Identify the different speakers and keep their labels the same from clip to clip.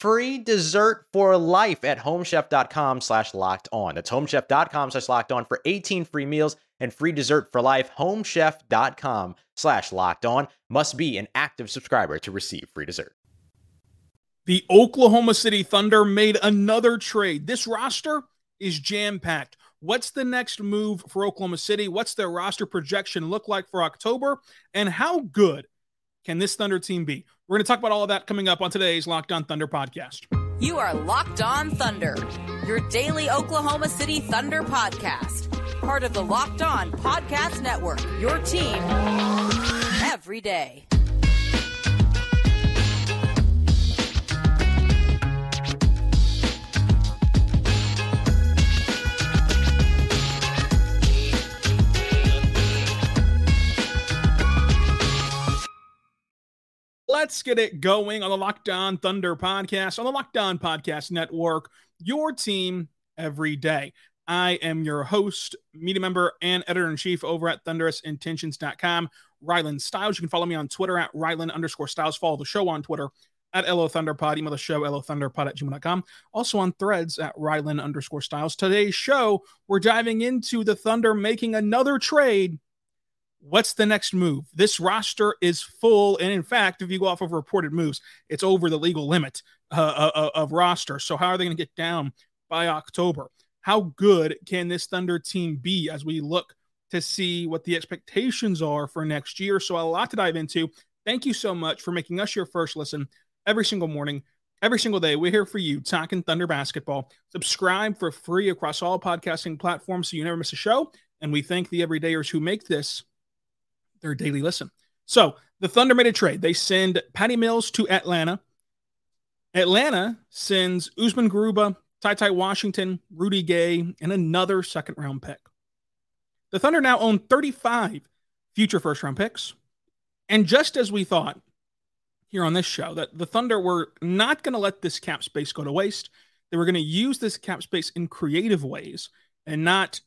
Speaker 1: free dessert for life at homechef.com slash locked on. That's homechef.com slash locked on for 18 free meals and free dessert for life. Homechef.com slash locked on must be an active subscriber to receive free dessert.
Speaker 2: The Oklahoma City Thunder made another trade. This roster is jam packed. What's the next move for Oklahoma City? What's their roster projection look like for October? And how good can this Thunder team be? We're going to talk about all of that coming up on today's Locked On Thunder podcast.
Speaker 3: You are Locked On Thunder, your daily Oklahoma City Thunder podcast. Part of the Locked On Podcast Network, your team every day.
Speaker 2: Let's get it going on the Locked On Thunder podcast, on the Locked On Podcast Network, your team every day. I am your host, media member, and editor in chief over at thunderousintentions.com, Ryland Styles. You can follow me on Twitter at Ryland underscore Styles. Follow the show on Twitter at LO Thunderpod. Email the show, LOThunderpod at gmail.com. Also on threads at Ryland underscore Styles. Today's show, we're diving into the Thunder making another trade what's the next move? This roster is full. And in fact, if you go off of reported moves, it's over the legal limit uh, uh, uh of roster. So, how are they going to get down by October? How good can this Thunder team be as we look to see what the expectations are for next year? So, a lot to dive into. Thank you so much for making us your first listen every single morning. Every single day, we're here for you talking Thunder basketball. Subscribe for free across all podcasting platforms so you never miss a show. And we thank the everydayers who make this their daily listen. So the Thunder made a trade. They send Patty Mills to Atlanta. Atlanta sends Usman Garuba, Ty Ty Washington, Rudy Gay, and another second round pick. The Thunder now own 35 future first round picks. And just as we thought here on this show, that the Thunder were not going to let this cap space go to waste, they were going to use this cap space in creative ways and not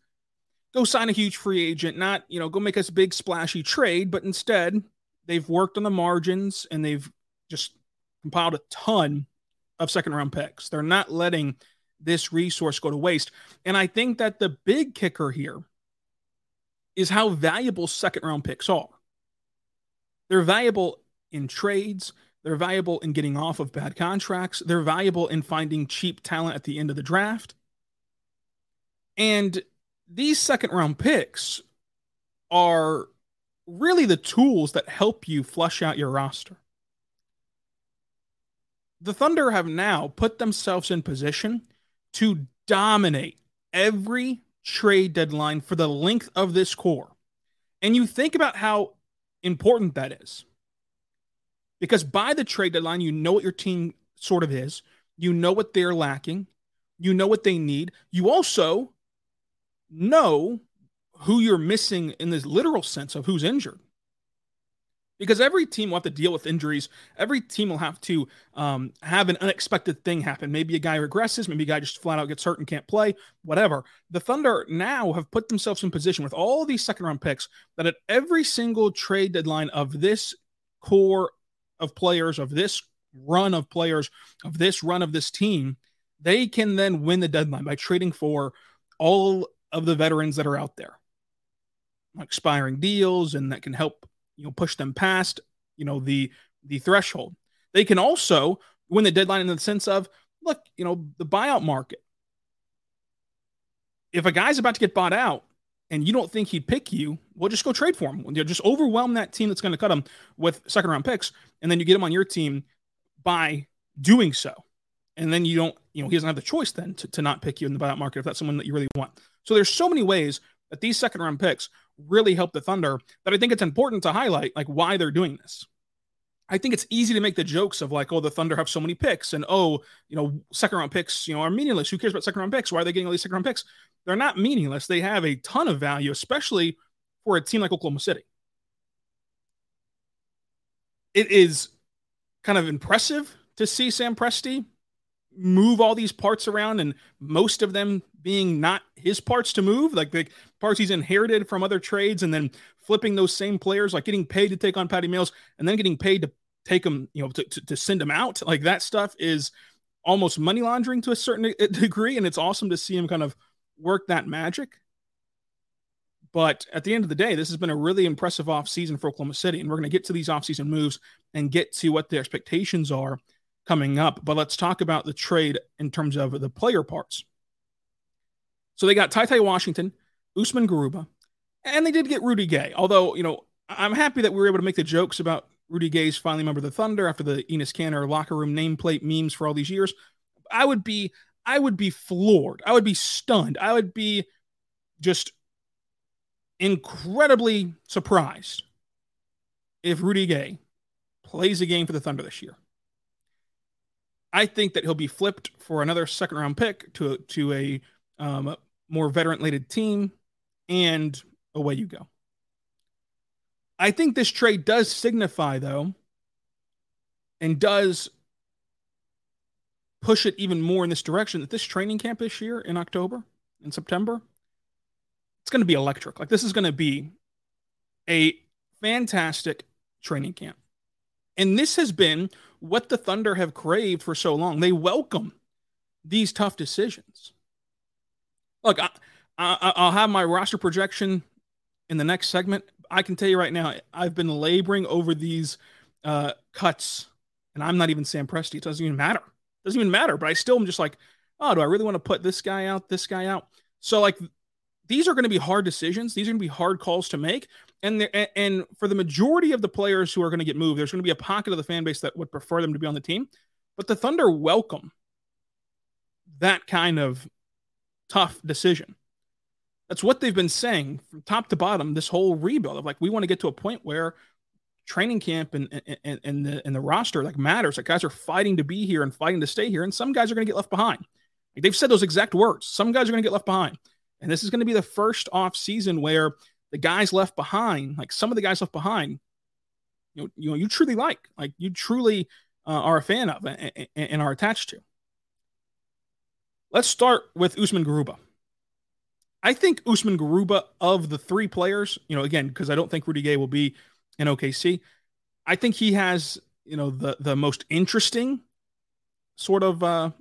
Speaker 2: go sign a huge free agent, not, you know, go make us a big splashy trade, but instead they've worked on the margins and they've just compiled a ton of second round picks. They're not letting this resource go to waste. And I think that the big kicker here is how valuable second round picks are. They're valuable in trades, they're valuable in getting off of bad contracts, they're valuable in finding cheap talent at the end of the draft. And these second round picks are really the tools that help you flush out your roster. The Thunder have now put themselves in position to dominate every trade deadline for the length of this core. And you think about how important that is. Because by the trade deadline, you know what your team sort of is, you know what they're lacking, you know what they need. You also know who you're missing in this literal sense of who's injured. because every team will have to deal with injuries. Every team will have to um, have an unexpected thing happen. Maybe a guy regresses, maybe a guy just flat out gets hurt and can't play, whatever. The Thunder now have put themselves in position with all these second round picks that at every single trade deadline of this core of players, of this run of players, of this run of this team, they can then win the deadline by trading for all of the veterans that are out there expiring deals and that can help you know push them past you know the the threshold. They can also win the deadline in the sense of look, you know, the buyout market. If a guy's about to get bought out and you don't think he'd pick you, well, just go trade for him. You just overwhelm that team that's going to cut him with second round picks, and then you get him on your team by doing so. And then you don't, you know, he doesn't have the choice then to, to not pick you in the buyout market if that's someone that you really want. So there's so many ways that these second round picks really help the Thunder that I think it's important to highlight like why they're doing this. I think it's easy to make the jokes of like, oh, the Thunder have so many picks, and oh, you know, second round picks, you know, are meaningless. Who cares about second round picks? Why are they getting all these second round picks? They're not meaningless. They have a ton of value, especially for a team like Oklahoma City. It is kind of impressive to see Sam Presti move all these parts around and most of them being not his parts to move, like the parts he's inherited from other trades, and then flipping those same players, like getting paid to take on Patty Mills, and then getting paid to take them, you know, to, to, to send them out. Like that stuff is almost money laundering to a certain degree, and it's awesome to see him kind of work that magic. But at the end of the day, this has been a really impressive offseason for Oklahoma City. And we're going to get to these offseason moves and get to what the expectations are coming up. But let's talk about the trade in terms of the player parts. So they got Ty Ty Washington, Usman Garuba, and they did get Rudy Gay. Although, you know, I'm happy that we were able to make the jokes about Rudy Gay's finally member of the Thunder after the Enes Kanter locker room nameplate memes for all these years. I would be, I would be floored. I would be stunned. I would be just incredibly surprised if Rudy Gay plays a game for the Thunder this year. I think that he'll be flipped for another second round pick to to a um, more veteran laden team, and away you go. I think this trade does signify, though, and does push it even more in this direction that this training camp this year in October, in September, it's going to be electric. Like, this is going to be a fantastic training camp. And this has been what the Thunder have craved for so long. They welcome these tough decisions. Look, I, I, I'll have my roster projection in the next segment. I can tell you right now, I've been laboring over these uh, cuts, and I'm not even Sam Presti. It doesn't even matter. It doesn't even matter. But I still am just like, oh, do I really want to put this guy out, this guy out? So like, these are going to be hard decisions. These are going to be hard calls to make. And and for the majority of the players who are going to get moved, there's going to be a pocket of the fan base that would prefer them to be on the team. But the Thunder welcome that kind of tough decision. That's what they've been saying from top to bottom this whole rebuild of like we want to get to a point where training camp and and, and the and the roster like matters. Like guys are fighting to be here and fighting to stay here, and some guys are going to get left behind. Like they've said those exact words. Some guys are going to get left behind, and this is going to be the first off season where the guys left behind, like some of the guys left behind, you know, you know, you truly like, like you truly uh, are a fan of and, and are attached to. Let's start with Usman Garuba. I think Usman Garuba of the three players, you know, again, because I don't think Rudy Gay will be in OKC. I think he has, you know, the the most interesting sort of uh,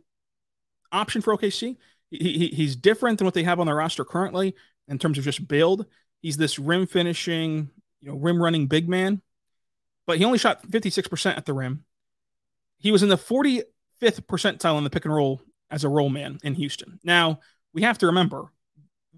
Speaker 2: option for OKC. He, he, he's different than what they have on their roster currently in terms of just build. He's this rim finishing, you know, rim running big man, but he only shot 56% at the rim. He was in the 45th percentile in the pick and roll as a roll man in Houston. Now, we have to remember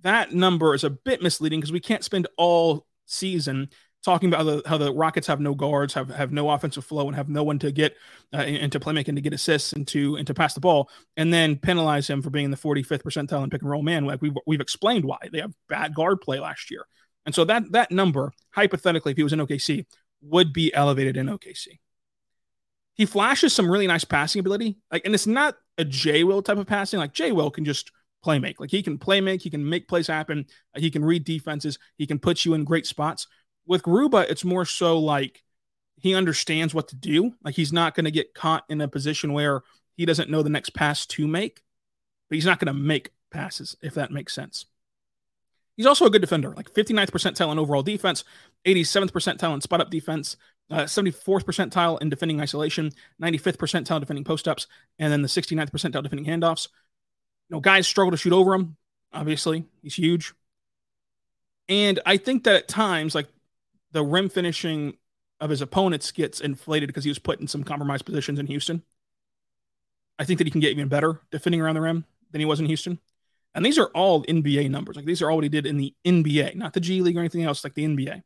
Speaker 2: that number is a bit misleading because we can't spend all season talking about the, how the Rockets have no guards, have have no offensive flow, and have no one to get uh, into playmaking to get assists and to and to pass the ball, and then penalize him for being in the 45th percentile in pick and roll man. Like we've we've explained why they have bad guard play last year, and so that that number hypothetically, if he was in OKC, would be elevated in OKC. He flashes some really nice passing ability, like, and it's not a J Will type of passing. Like J Will can just play make, like he can play make, he can make plays happen, uh, he can read defenses, he can put you in great spots with Garuba, it's more so like he understands what to do. Like he's not going to get caught in a position where he doesn't know the next pass to make, but he's not going to make passes, if that makes sense. He's also a good defender, like 59th percentile in overall defense, 87th percentile in spot up defense, uh, 74th percentile in defending isolation, 95th percentile defending post ups, and then the 69th percentile defending handoffs. You know, guys struggle to shoot over him. Obviously, he's huge. And I think that at times, like the rim finishing of his opponents gets inflated because he was put in some compromised positions in Houston. I think that he can get even better defending around the rim than he was in Houston. And these are all NBA numbers. Like these are all what he did in the NBA, not the G League or anything else, like the NBA.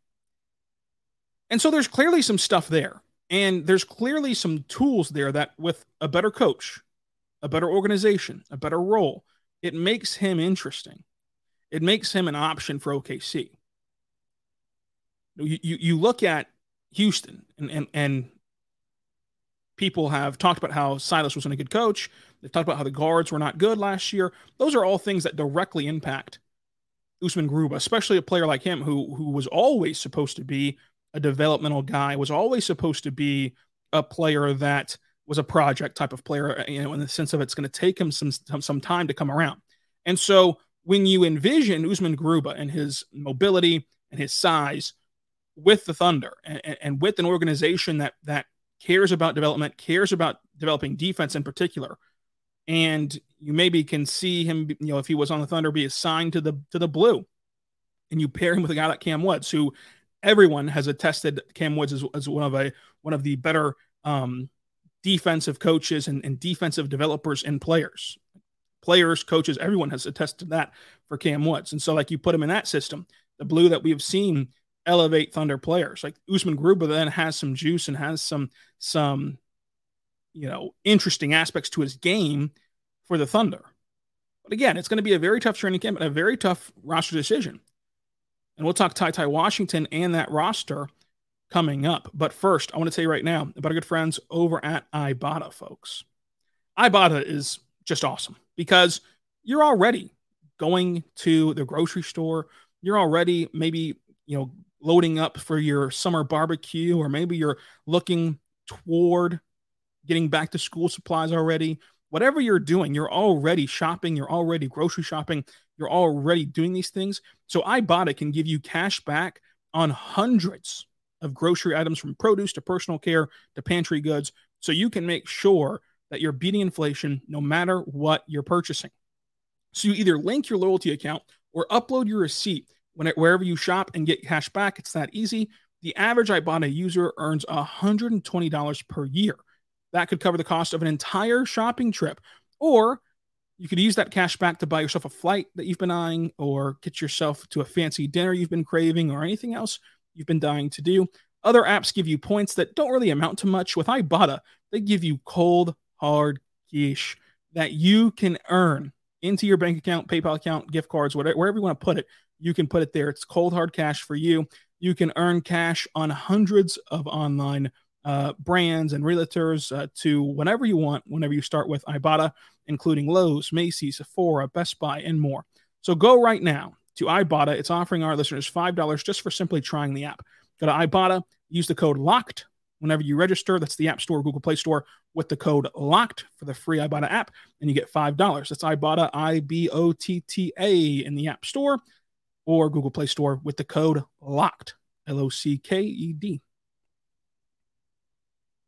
Speaker 2: And so there's clearly some stuff there. And there's clearly some tools there that, with a better coach, a better organization, a better role, it makes him interesting. It makes him an option for OKC. You, you, you look at Houston and, and, and people have talked about how Silas wasn't a good coach. They've talked about how the guards were not good last year. Those are all things that directly impact Usman Garuba, especially a player like him who who was always supposed to be a developmental guy, was always supposed to be a player that was a project type of player, uh, you know, in the sense of it's going to take him some some time to come around. And so when you envision Usman Garuba and his mobility and his size with the Thunder and, and with an organization that that cares about development, cares about developing defense in particular, and you maybe can see him, you know, if he was on the Thunder, be assigned to the to the blue, and you pair him with a guy like Cam Woods, who everyone has attested Cam Woods as, as one of a one of the better um, defensive coaches and, and defensive developers and players. Players, coaches, everyone has attested that for Cam Woods. And so, like you put him in that system, the blue that we have seen elevate Thunder players. Like Usman Garuba then has some juice and has some some you know, interesting aspects to his game for the Thunder. But again, it's going to be a very tough training camp and a very tough roster decision. And we'll talk Ty Ty Washington and that roster coming up. But first, I want to tell you right now about our good friends over at Ibotta, folks. Ibotta is just awesome because you're already going to the grocery store. You're already maybe, you know, loading up for your summer barbecue, or maybe you're looking toward getting back to school supplies already. Whatever you're doing, you're already shopping, you're already grocery shopping, you're already doing these things. So Ibotta can give you cash back on hundreds of grocery items from produce to personal care to pantry goods. So you can make sure that you're beating inflation no matter what you're purchasing. So you either link your loyalty account or upload your receipt when it, wherever you shop and get cash back. It's that easy. The average Ibotta user earns $120 per year. That could cover the cost of an entire shopping trip. Or you could use that cash back to buy yourself a flight that you've been eyeing, or get yourself to a fancy dinner you've been craving, or anything else you've been dying to do. Other apps give you points that don't really amount to much. With Ibotta, they give you cold, hard cash that you can earn into your bank account, PayPal account, gift cards, whatever, wherever you want to put it. You can put it there. It's cold, hard cash for you. You can earn cash on hundreds of online uh, brands and realtors uh, to whatever you want whenever you start with Ibotta, including Lowe's, Macy's, Sephora, Best Buy, and more. So go right now to Ibotta. It's offering our listeners $5 just for simply trying the app. Go to Ibotta, use the code LOCKED whenever you register. That's the App Store, Google Play Store, with the code LOCKED for the free Ibotta app, and you get $5. That's Ibotta, I B O T T A, in the App Store or Google Play Store with the code LOCKED, L O C K E D.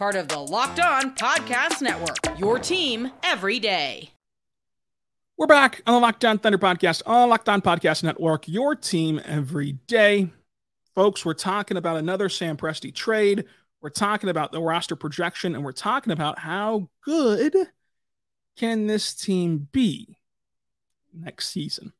Speaker 3: part of the Locked On Podcast Network. Your team every day.
Speaker 2: We're back on the Locked On Thunder Podcast on Locked On Podcast Network. Your team every day. Folks, we're talking about another Sam Presti trade. We're talking about the roster projection, and we're talking about how good can this team be next season.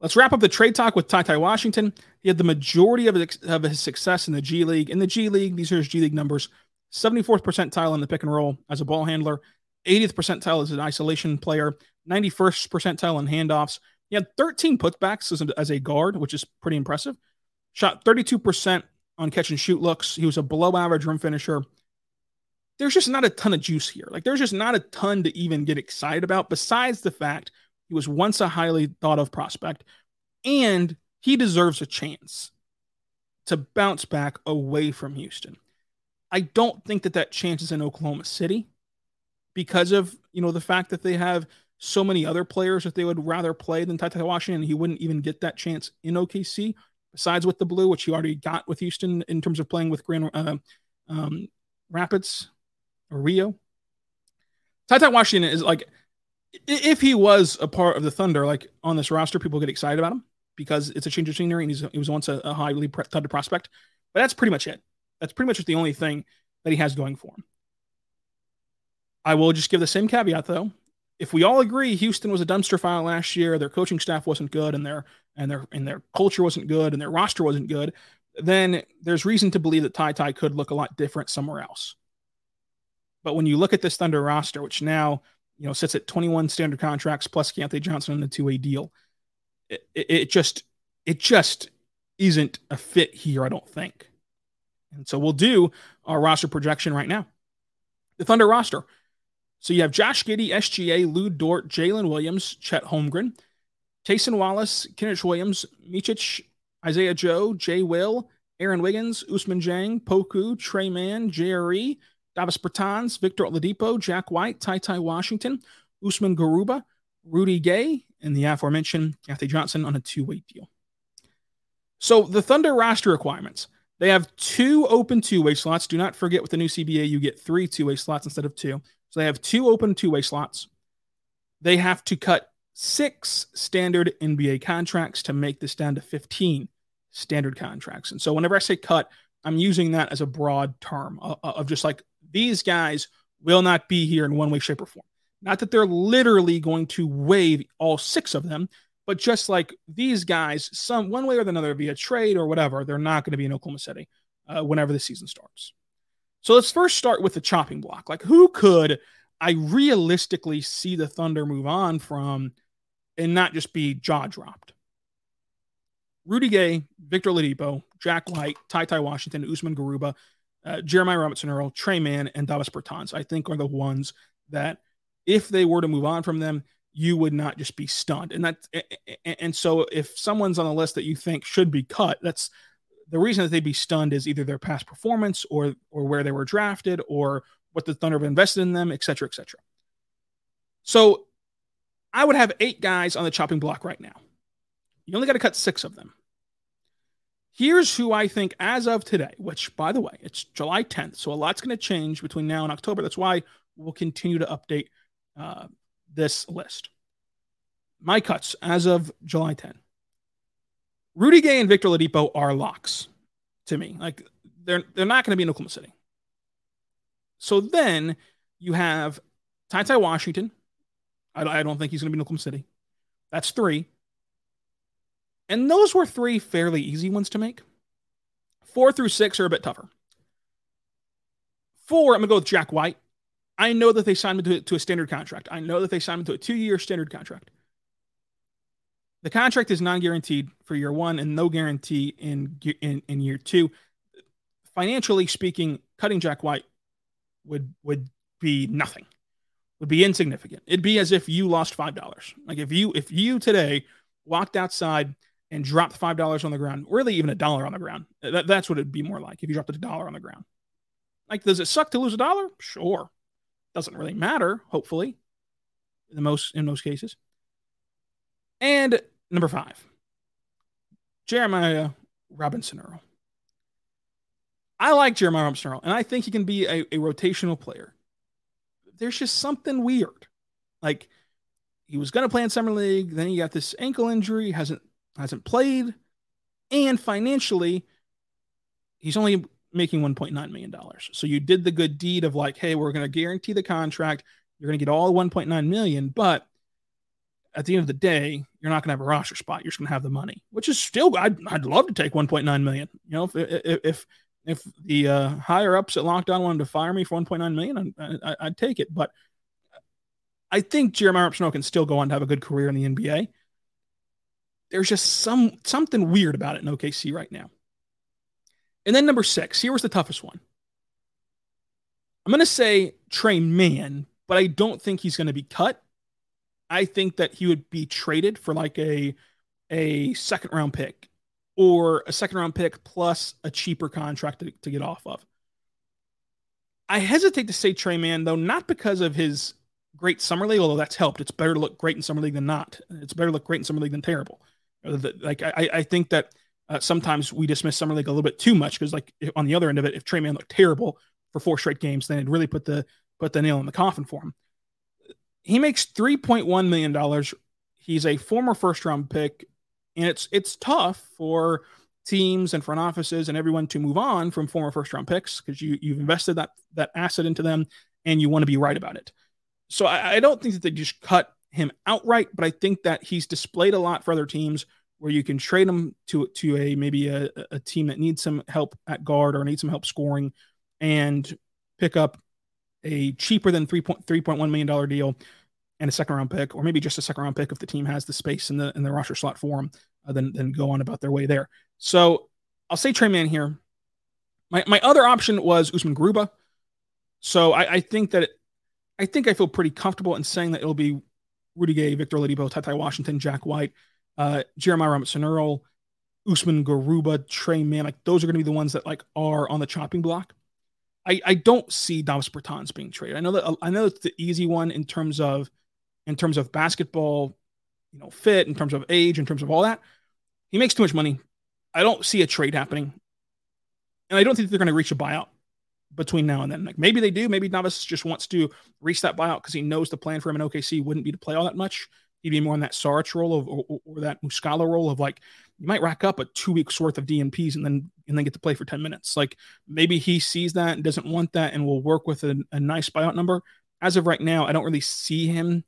Speaker 2: Let's wrap up the trade talk with Ty Ty Washington. He had the majority of his, of his success in the G League. In the G League, these are his G League numbers 74th percentile in the pick and roll as a ball handler, 80th percentile as an isolation player, 91st percentile in handoffs. He had 13 putbacks as a, as a guard, which is pretty impressive. Shot 32% on catch and shoot looks. He was a below average rim finisher. There's just not a ton of juice here. Like, there's just not a ton to even get excited about, besides the fact he was once a highly thought of prospect and he deserves a chance to bounce back away from Houston. I don't think that that chance is in Oklahoma City because of, you know, the fact that they have so many other players that they would rather play than Ty Washington. He wouldn't even get that chance in OKC besides with the blue, which he already got with Houston in terms of playing with Grand uh, um, Rapids or Rio. Ty Washington is like, if he was a part of the Thunder, like on this roster, people get excited about him because it's a change of scenery and he was once a, a highly touted prospect. But that's pretty much it. That's pretty much the only thing that he has going for him. I will just give the same caveat though. If we all agree Houston was a dumpster fire last year, their coaching staff wasn't good, and their and their and their culture wasn't good, and their roster wasn't good, then there's reason to believe that Ty Ty could look a lot different somewhere else. But when you look at this Thunder roster, which now you know sits at 21 standard contracts plus Keyontae Johnson in the two-way deal, it, it just it just isn't a fit here, I don't think. And so we'll do our roster projection right now. The Thunder roster. So you have Josh Giddey, SGA, Lu Dort, Jalen Williams, Chet Holmgren, Cason Wallace, Kenrich Williams, Micic, Isaiah Joe, Jay Will, Aaron Wiggins, Ousmane Dieng, Poku, Tre Mann, JRE, Davis Bertans, Victor Oladipo, Jack White, Ty Ty Washington, Usman Garuba, Rudy Gay, and the aforementioned Kathy Johnson on a two-way deal. So the Thunder roster requirements. They have two open two-way slots. Do not forget with the new CBA, you get three two-way slots instead of two. So they have two open two-way slots. They have to cut six standard NBA contracts to make this down to 15 standard contracts. And so whenever I say cut, I'm using that as a broad term of, of just like these guys will not be here in one way, shape, or form. Not that they're literally going to waive all six of them, but just like these guys, some one way or another, via trade or whatever, they're not going to be in Oklahoma City uh, whenever the season starts. So let's first start with the chopping block. Like, who could I realistically see the Thunder move on from and not just be jaw dropped? Rudy Gay, Victor Oladipo, Jack White, Ty Ty Washington, Usman Garuba, uh, Jeremiah Robinson Earl, Tre Mann, and Davis Bertans, I think are the ones that if they were to move on from them, you would not just be stunned. And that, and so if someone's on the list that you think should be cut, that's the reason that they'd be stunned is either their past performance or or where they were drafted or what the Thunder have invested in them, et cetera, et cetera. So I would have eight guys on the chopping block right now. You only got to cut six of them. Here's who I think, as of today, which, by the way, it's July 10th. So a lot's going to change between now and October. That's why we'll continue to update uh, this list. My cuts as of July 10. Rudy Gay and Victor Oladipo are locks to me. Like they're they're not going to be in Oklahoma City. So then you have Ty Ty Washington. I, I don't think he's going to be in Oklahoma City. That's three. And those were three fairly easy ones to make. Four through six are a bit tougher. Four, I'm going to go with Jack White. I know that they signed him to, to a standard contract. I know that they signed him to a two year standard contract. The contract is non guaranteed for year one and no guarantee in, in, in year two. Financially speaking, cutting Jack White would would be nothing, would be insignificant. It'd be as if you lost five dollars. Like if you if you today walked outside and dropped five dollars on the ground, really even a dollar on the ground, that, that's what it'd be more like if you dropped a dollar on the ground. Like, does it suck to lose a dollar? Sure doesn't really matter, hopefully, in most in most cases. And number five, Jeremiah Robinson Earl. I like Jeremiah Robinson Earl, and I think he can be a, a rotational player. There's just something weird. Like he was going to play in summer league, then he got this ankle injury, hasn't hasn't played, and financially, he's only making 1.9 million dollars. So you did the good deed of like, hey, we're going to guarantee the contract. You're going to get all 1.9 million, but at the end of the day, you're not going to have a roster spot. You're just going to have the money, which is still I'd, I'd love to take 1.9 million. You know, if if if, if the uh, higher ups at Locked On wanted to fire me for 1.9 million, I'd, I'd take it. But I think Jeremiah Snow can still go on to have a good career in the NBA. There's just some something weird about it in OKC right now. And then number six, here was the toughest one. I'm going to say Tre Mann, but I don't think he's going to be cut. I think that he would be traded for like a a second round pick or a second round pick plus a cheaper contract to, to get off of. I hesitate to say Tre Mann though, not because of his great summer league, although that's helped. It's better to look great in summer league than not. It's better to look great in summer league than terrible. Uh, like I, I think that uh, sometimes we dismiss summer league a little bit too much because like on the other end of it, if Tre Mann looked terrible for four straight games, then it really put the put the nail in the coffin for him. He makes three point one million dollars. He's a former first round pick, and it's it's tough for teams and front offices and everyone to move on from former first round picks because you you've invested that that asset into them and you want to be right about it. So I, I don't think that they just cut him outright, but I think that he's displayed a lot for other teams where you can trade him to to a maybe a, a team that needs some help at guard or needs some help scoring and pick up a cheaper than 3.3.1 million dollar deal and a second round pick or maybe just a second round pick if the team has the space in the in the roster slot for him uh, then then go on about their way there. So I'll say Tre Mann here. My my other option was Usman Garuba. So I, I think that it, I think I feel pretty comfortable in saying that it'll be Rudy Gay, Victor Oladipo, Ty Washington, Jack White, uh, Jeremiah Robinson Earl, Usman Garuba, Tre Mann, like those are going to be the ones that like are on the chopping block. I, I don't see Davis Bertans being traded. I know that I know it's the easy one in terms of in terms of basketball, you know, fit, in terms of age, in terms of all that. He makes too much money. I don't see a trade happening. And I don't think they're going to reach a buyout between now and then. Like maybe they do. Maybe Davis just wants to reach that buyout because he knows the plan for him in OKC wouldn't be to play all that much. He'd be more in that Saric role of, or, or, that Muscala role of like you might rack up a two weeks worth of DNPs and then and then get to play for ten minutes. Like maybe he sees that and doesn't want that and will work with a, a nice buyout number. As of right now, I don't really see him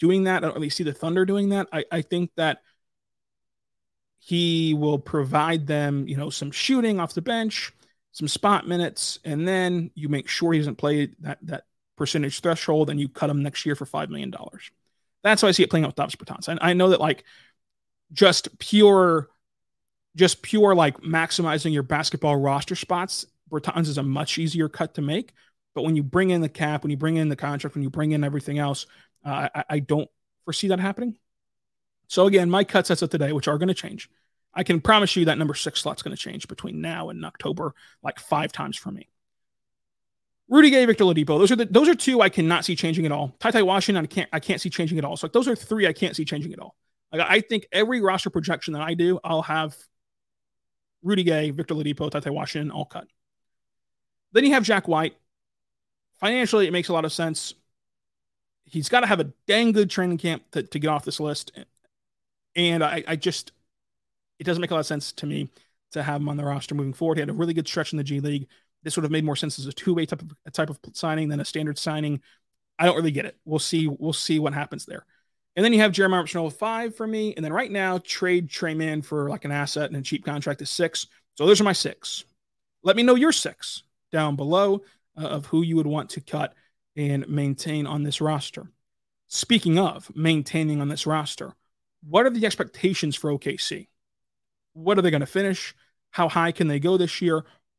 Speaker 2: doing that. I don't really see the Thunder doing that. I, I think that he will provide them, you know, some shooting off the bench, some spot minutes, and then you make sure he doesn't play that that percentage threshold, and you cut him next year for five million dollars. That's how I see it playing out with Davis Bertans. And I know that like just pure, just pure like maximizing your basketball roster spots, Bertans is a much easier cut to make. But when you bring in the cap, when you bring in the contract, when you bring in everything else, uh, I, I don't foresee that happening. So again, my cut sets of today, which are going to change. I can promise you that number six slot's going to change between now and October, like five times for me. Rudy Gay, Victor Oladipo. Those are the those are two I cannot see changing at all. Ty Ty Washington, I can't I can't see changing at all. So like those are three I can't see changing at all. Like I think every roster projection that I do, I'll have Rudy Gay, Victor Oladipo, Ty Ty Washington all cut. Then you have Jack White. Financially, it makes a lot of sense he's got to have a dang good training camp to, to get off this list. And I, I just, it doesn't make a lot of sense to me to have him on the roster moving forward. He had a really good stretch in the G League. This would have made more sense as a two-way type of type of signing than a standard signing. I don't really get it. We'll see. We'll see what happens there. And then you have Jeremiah Armstrong five for me. And then right now, trade Tre Mann for like an asset and a cheap contract is six. So those are my six. Let me know your six down below uh, of who you would want to cut and maintain on this roster. Speaking of maintaining on this roster, what are the expectations for OKC? What are they going to finish? How high can they go this year?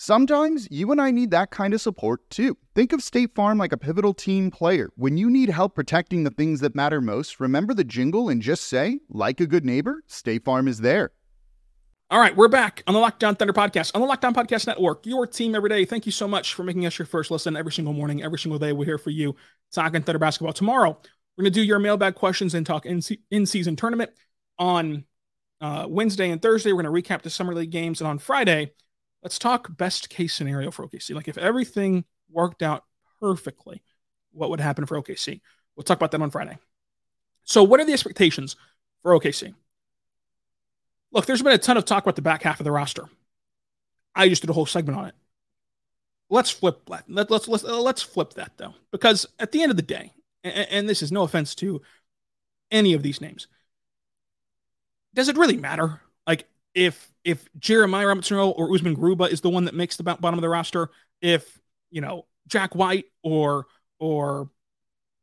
Speaker 4: Sometimes you and I need that kind of support too. Think of State Farm like a pivotal team player. When you need help protecting the things that matter most, remember the jingle and just say, like a good neighbor, State Farm is there.
Speaker 2: All right, we're back on the Locked On Thunder podcast, on the Locked On Podcast Network, your team every day. Thank you so much for making us your first listen every single morning, every single day. We're here for you talking Thunder basketball. Tomorrow, we're going to do your mailbag questions and talk in, in season tournament. On uh, Wednesday and Thursday, we're going to recap the Summer League games. And on Friday, let's talk best case scenario for OKC. Like if everything worked out perfectly, what would happen for OKC? We'll talk about that on Friday. So, what are the expectations for OKC? Look, there's been a ton of talk about the back half of the roster. I just did a whole segment on it. Let's flip that. Let, let's let's uh, let's flip that though, because at the end of the day, and, and this is no offense to any of these names, does it really matter? If if Jeremiah Robinson or Usman Garuba is the one that makes the bottom of the roster, if you know Jack White or or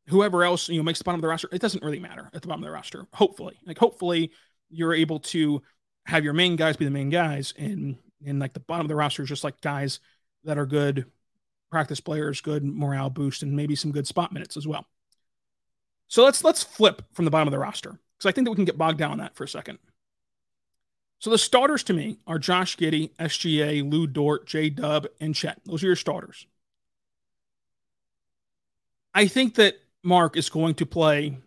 Speaker 2: whoever else you know makes the bottom of the roster, it doesn't really matter at the bottom of the roster. Hopefully, like hopefully you're able to have your main guys be the main guys, and and like the bottom of the roster is just like guys that are good practice players, good morale boost, and maybe some good spot minutes as well. So let's let's flip from the bottom of the roster because I think that we can get bogged down on that for a second. So the starters to me are Josh Giddey, SGA, Lu Dort, J Dub, and Chet. Those are your starters. I think that Mark is going to play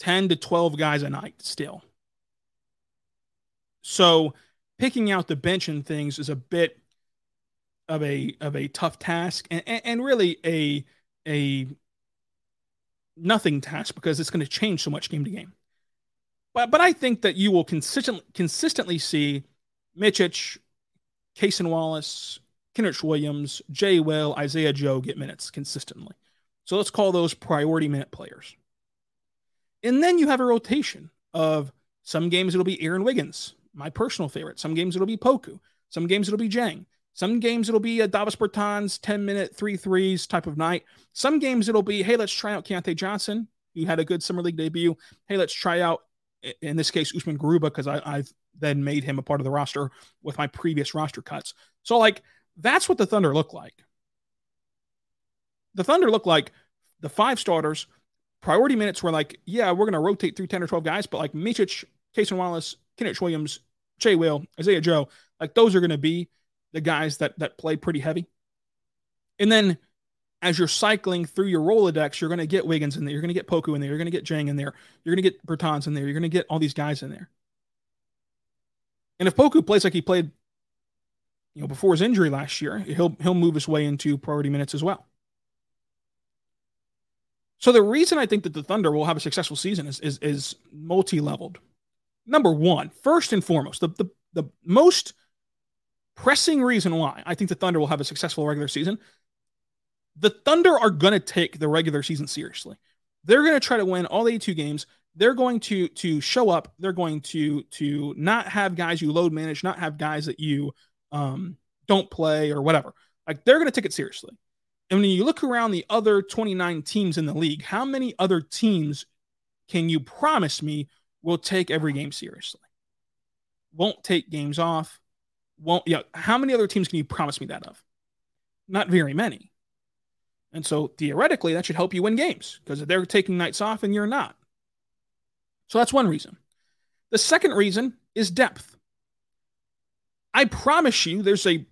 Speaker 2: 10 to 12 guys a night still. So picking out the bench and things is a bit of a of a tough task and, and really a a nothing task because it's going to change so much game to game. But but I think that you will consistently consistently see Micic, Cason Wallace, Kenrich Williams, Jay Will, Isaiah Joe get minutes consistently. So let's call those priority minute players. And then you have a rotation of some games it'll be Aaron Wiggins, my personal favorite. Some games it'll be Poku. Some games it'll be Dieng. Some games it'll be a Davis Bertans 10 minute three threes type of night. Some games it'll be, hey, let's try out Keyontae Johnson. He had a good summer league debut. Hey, let's try out in this case, Usman Garuba, because I've then made him a part of the roster with my previous roster cuts. So, like, that's what the Thunder look like. The Thunder look like the five starters. Priority minutes were like, yeah, we're going to rotate through 10 or 12 guys, but like Micic, Cason Wallace, Kenrich Williams, Jay Will, Isaiah Joe, like those are going to be the guys that that play pretty heavy. And then as you're cycling through your Rolodex, you're going to get Wiggins in there. You're going to get Poku in there. You're going to get Dieng in there. You're going to get Bertans in there. You're going to get all these guys in there. And if Poku plays like he played, you know, before his injury last year, he'll he'll move his way into priority minutes as well. So the reason I think that the Thunder will have a successful season is is, is multi-leveled. Number one, first and foremost, the, the the most pressing reason why I think the Thunder will have a successful regular season the Thunder are going to take the regular season seriously. They're going to try to win all 82 games. They're going to to show up. They're going to to not have guys you load manage, not have guys that you um, don't play or whatever. Like they're going to take it seriously. And when you look around the other 29 teams in the league, how many other teams can you promise me will take every game seriously? Won't take games off. Won't yeah. How many other teams can you promise me that of? Not very many. And so theoretically, that should help you win games because they're taking nights off and you're not. So that's one reason. The second reason is depth. I promise you, there's a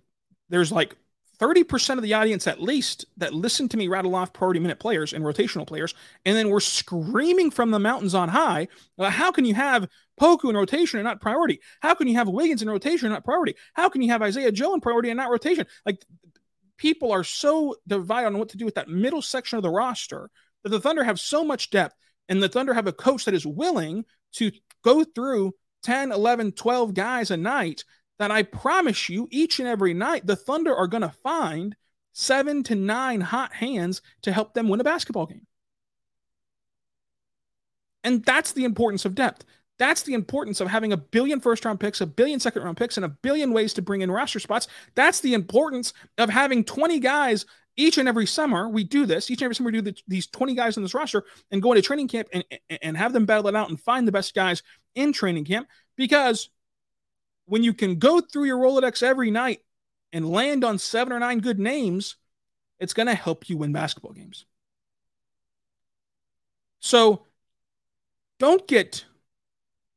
Speaker 2: there's like 30% of the audience at least that listen to me rattle off priority minute players and rotational players, and then we're screaming from the mountains on high. how can you have Poku in rotation and not priority? How can you have Wiggins in rotation and not priority? How can you have Isaiah Joe in priority and not rotation? Like people are so divided on what to do with that middle section of the roster that the Thunder have so much depth and the Thunder have a coach that is willing to go through 10, 11, 12 guys a night that I promise you each and every night the Thunder are going to find seven to nine hot hands to help them win a basketball game. And that's the importance of depth. That's the importance of having a billion first round picks, a billion second round picks, and a billion ways to bring in roster spots. That's the importance of having 20 guys each and every summer. We do this each and every summer. We do the, these 20 guys in this roster and go into training camp and, and have them battle it out and find the best guys in training camp because when you can go through your Rolodex every night and land on seven or nine good names, it's going to help you win basketball games. So don't get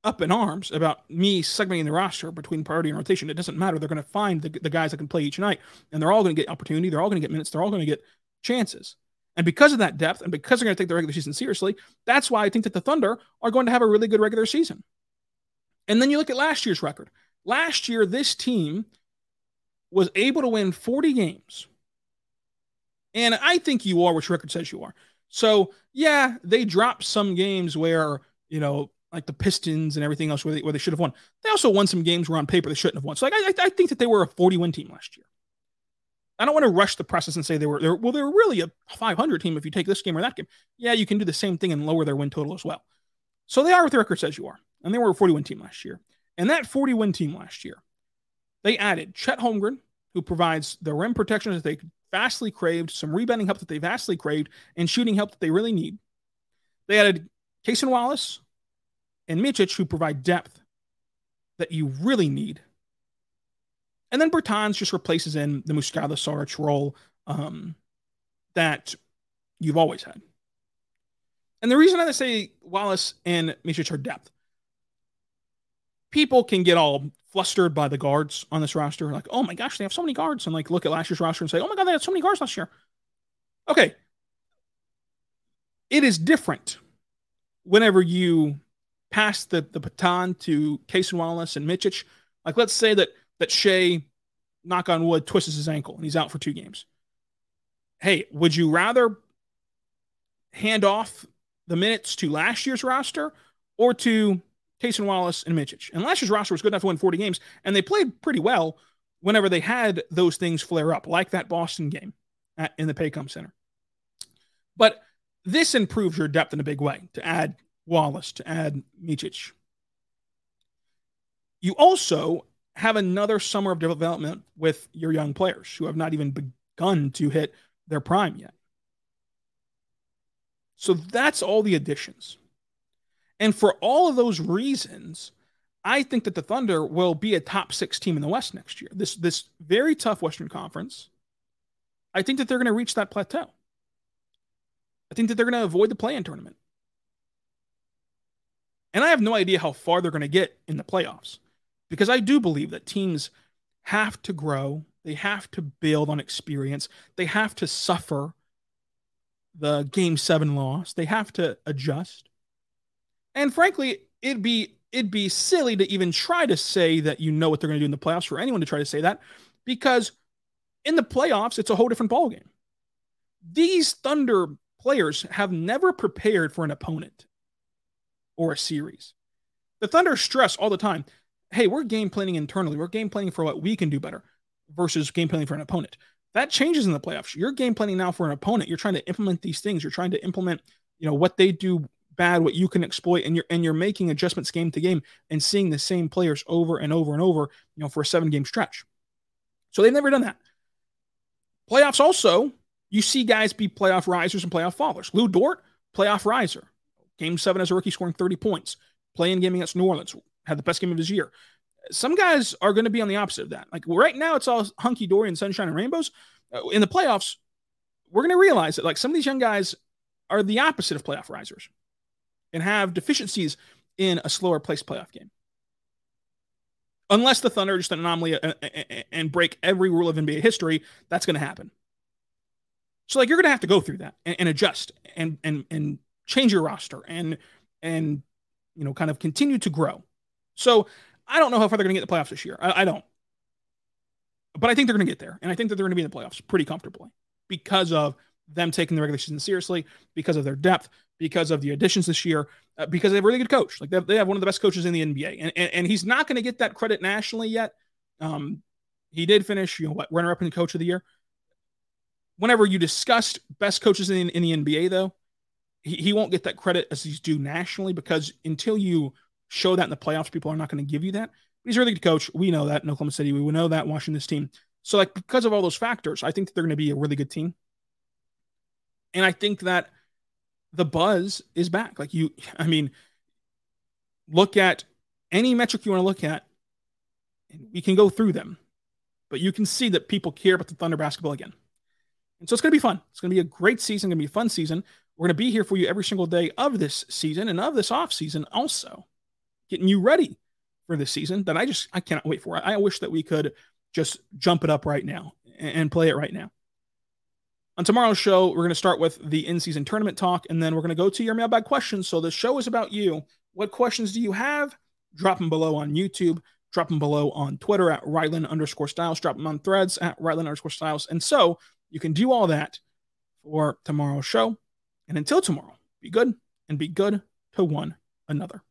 Speaker 2: up in arms about me segmenting the roster between priority and rotation. It doesn't matter. They're going to find the, the guys that can play each night, and they're all going to get opportunity. They're all going to get minutes. They're all going to get chances. And because of that depth, and because they're going to take the regular season seriously, that's why I think that the Thunder are going to have a really good regular season. And then you look at last year's record. Last year, this team was able to win 40 games. And I think you are, which record says you are. So, yeah, they dropped some games where, you know, like the Pistons and everything else where they, where they should have won. They also won some games where on paper they shouldn't have won. So, like, I, I think that they were a 40 win team last year. I don't want to rush the process and say they were, they were well, they were really a 500 team if you take this game or that game. Yeah, you can do the same thing and lower their win total as well. So they are what the record says you are. And they were a 40 win team last year. And that 40 win team last year, they added Chet Holmgren, who provides the rim protection that they vastly craved, some rebounding help that they vastly craved, and shooting help that they really need. They added Cason Wallace and Micic, who provide depth that you really need and then Bertans just replaces in the Muscala Saric role um, that you've always had. And the reason I say Wallace and Micic are depth, people can get all flustered by the guards on this roster. Like, oh my gosh, they have so many guards. And like look at last year's roster and say, oh my God, they had so many guards last year. Okay. It is different whenever you pass the, the baton to Cason Wallace and Micic. Like, let's say that that Shai, knock on wood, twists his ankle and he's out for two games. Hey, would you rather hand off the minutes to last year's roster or to Cason Wallace and Micic? And last year's roster was good enough to win 40 games, and they played pretty well whenever they had those things flare up, like that Boston game at, in the Paycom Center. But this improves your depth in a big way to add Wallace, to add Micic. You also have another summer of development with your young players who have not even begun to hit their prime yet. So that's all the additions. And for all of those reasons, I think that the Thunder will be a top six team in the West next year. This this very tough Western Conference. I think that they're going to reach that plateau. I think that they're going to avoid the play-in tournament. And I have no idea how far they're going to get in the playoffs because I do believe that teams have to grow, they have to build on experience, they have to suffer the game seven loss, they have to adjust. And frankly, it'd be it'd be silly to even try to say that you know what they're going to do in the playoffs for anyone to try to say that because in the playoffs it's a whole different ballgame. These Thunder players have never prepared for an opponent or a series. The Thunder stress all the time hey, we're game planning internally. We're game planning for what we can do better versus game planning for an opponent. That changes in the playoffs. You're game planning now for an opponent. You're trying to implement these things. You're trying to implement, you know, what they do bad, what you can exploit, and you're and you're making adjustments game to game and seeing the same players over and over and over, you know, for a seven game stretch. So they've never done that. Playoffs also, you see guys be playoff risers and playoff fallers. Lu Dort, playoff riser. Game seven as a rookie scoring 30 points. Playing game against New Orleans had the best game of his year. Some guys are going to be on the opposite of that. Like right now, it's all hunky dory and sunshine and rainbows. Uh, in the playoffs, we're going to realize that like some of these young guys are the opposite of playoff risers and have deficiencies in a slower place playoff game. Unless the Thunder are just an anomaly uh, uh, and break every rule of NBA history, that's going to happen. So like you're going to have to go through that and, and adjust and and and change your roster and and you know kind of continue to grow. So I don't know how far they're going to get the playoffs this year. I, I don't. But I think they're going to get there. And I think that they're going to be in the playoffs pretty comfortably because of them taking the regular season seriously, because of their depth, because of the additions this year, uh, because they have a really good coach. Like they have, they have, one of the best coaches in the NBA. And, and, and he's not going to get that credit nationally yet. Um, he did finish, you know, what, runner up in coach of the year. Whenever you discussed best coaches in, in the NBA, though, he, he won't get that credit as he's due nationally because until you show that in the playoffs. People are not going to give you that. He's a really good coach. We know that in Oklahoma City. We know that watching this team. So, like, because of all those factors, I think that they're going to be a really good team. And I think that the buzz is back. Like, you, I mean, look at any metric you want to look at, and we can go through them. but you can see that people care about the Thunder basketball again. And so it's going to be fun. It's going to be a great season, going to be a fun season. We're going to be here for you every single day of this season and of this off season also, getting you ready for this season that I just I cannot wait for. I wish that we could just jump it up right now and play it right now. On tomorrow's show, we're going to start with the in-season tournament talk, and then we're going to go to your mailbag questions. So the show is about you. What questions do you have? Drop them below on YouTube. Drop them below on Twitter at Rylan underscore Stiles. Drop them on threads at Rylan underscore Stiles. And so you can do all that for tomorrow's show. And until tomorrow, be good and be good to one another.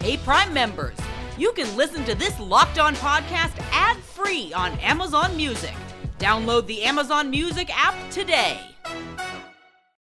Speaker 3: Hey, Prime members, you can listen to this Locked On podcast ad free on Amazon Music. Download the Amazon Music app today.